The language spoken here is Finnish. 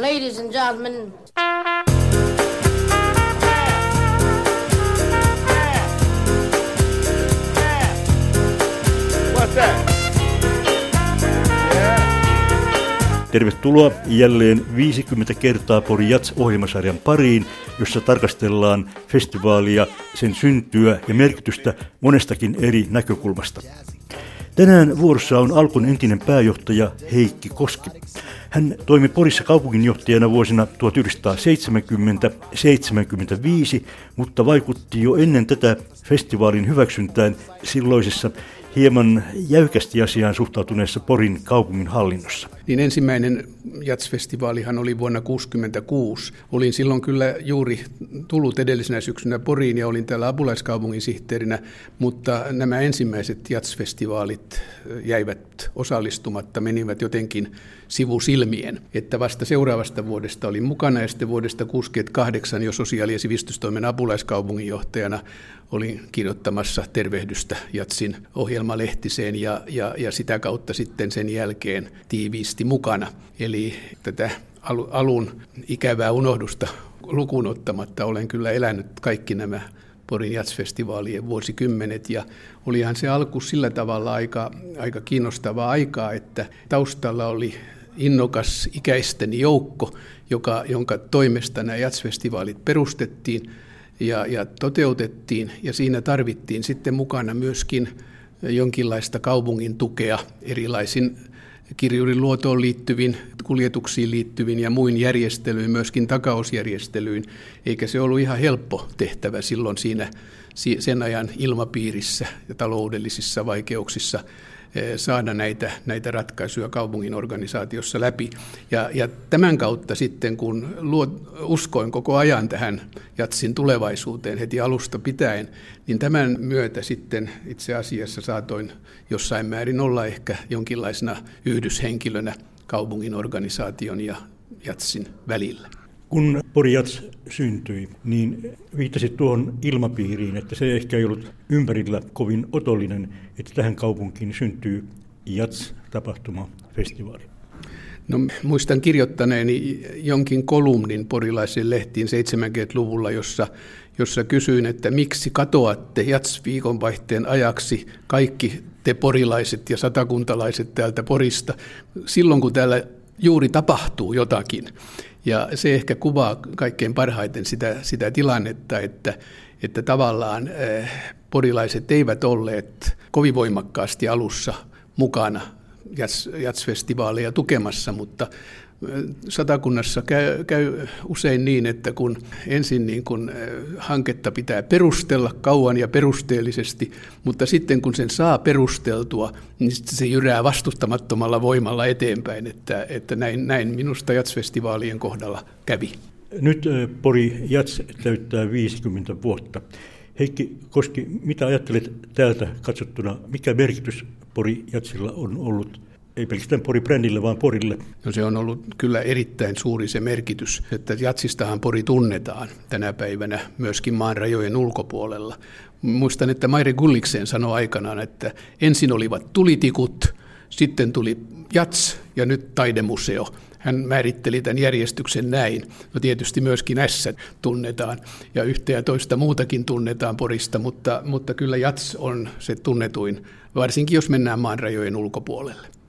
Ladies and gentlemen. What's that? Tervetuloa jälleen 50 kertaa Pori Jats-ohjelmasarjan pariin, jossa tarkastellaan festivaalia, sen syntyä ja merkitystä monestakin eri näkökulmasta. Tänään vuorossa on Alkon entinen pääjohtaja Heikki Koski. Hän toimi Porissa kaupunginjohtajana vuosina 1970-75, mutta vaikutti jo ennen tätä festivaalin hyväksyntään silloisessa hieman jäykästi asiaan suhtautuneessa Porin kaupungin hallinnossa. Niin ensimmäinen jatsfestivaalihan oli vuonna 1966. Olin silloin kyllä juuri tullut edellisenä syksynä Poriin ja olin täällä apulaiskaupungin sihteerinä, mutta nämä ensimmäiset jatsfestivaalit jäivät osallistumatta, menivät jotenkin sivusilmien. Että vasta seuraavasta vuodesta olin mukana ja sitten vuodesta 1968 jo sosiaali- ja sivistystoimen apulaiskaupunginjohtajana olin kirjoittamassa tervehdystä Jatsin ohjelmalehtiseen ja, ja, ja sitä kautta sitten sen jälkeen tiiviisti mukana. Eli tätä alun ikävää unohdusta lukuun ottamatta olen kyllä elänyt kaikki nämä Porin jatsfestivaalien vuosikymmenet ja olihan se alku sillä tavalla aika, aika kiinnostavaa aikaa, että taustalla oli innokas ikäisten joukko, joka, jonka toimesta nämä jatsfestivaalit perustettiin ja, ja toteutettiin ja siinä tarvittiin sitten mukana myöskin jonkinlaista kaupungin tukea erilaisin kirjurin luotoon liittyvin, kuljetuksiin liittyvin ja muin järjestelyin, myöskin takausjärjestelyin, eikä se ollut ihan helppo tehtävä silloin siinä sen ajan ilmapiirissä ja taloudellisissa vaikeuksissa saada näitä, näitä ratkaisuja kaupungin organisaatiossa läpi. Ja, ja tämän kautta sitten, kun luot, uskoin koko ajan tähän Jatsin tulevaisuuteen heti alusta pitäen, niin tämän myötä sitten itse asiassa saatoin jossain määrin olla ehkä jonkinlaisena yhdyshenkilönä kaupungin organisaation ja Jatsin välillä. Kun Jats syntyi, niin viittasit tuohon ilmapiiriin, että se ehkä ei ollut ympärillä kovin otollinen, että tähän kaupunkiin syntyy Jats-tapahtuma, festivaali. No, muistan kirjoittaneeni jonkin kolumnin porilaisen lehtiin 70-luvulla, jossa, jossa kysyin, että miksi katoatte Jats-viikonvaihteen ajaksi kaikki te porilaiset ja satakuntalaiset täältä Porista silloin, kun täällä juuri tapahtuu jotakin. Ja se ehkä kuvaa kaikkein parhaiten sitä, sitä tilannetta, että, että tavallaan eh, porilaiset eivät olleet kovin voimakkaasti alussa mukana jats, jatsfestivaaleja tukemassa, mutta Satakunnassa käy, käy usein niin, että kun ensin niin kun hanketta pitää perustella kauan ja perusteellisesti, mutta sitten kun sen saa perusteltua, niin se jyrää vastustamattomalla voimalla eteenpäin, että, että näin, näin minusta jatsfestivaalien kohdalla kävi. Nyt Pori Jats täyttää 50 vuotta. Heikki Koski, mitä ajattelet täältä katsottuna, mikä merkitys Pori Jatsilla on ollut ei pelkästään Pori-brändille, vaan Porille. No se on ollut kyllä erittäin suuri se merkitys, että jatsistahan Pori tunnetaan tänä päivänä myöskin maan rajojen ulkopuolella. Muistan, että Maire Gulliksen sanoi aikanaan, että ensin olivat tulitikut, sitten tuli jats ja nyt taidemuseo. Hän määritteli tämän järjestyksen näin. No tietysti myöskin S tunnetaan ja yhtä ja toista muutakin tunnetaan Porista, mutta, mutta kyllä Jats on se tunnetuin, varsinkin jos mennään maan rajojen ulkopuolelle.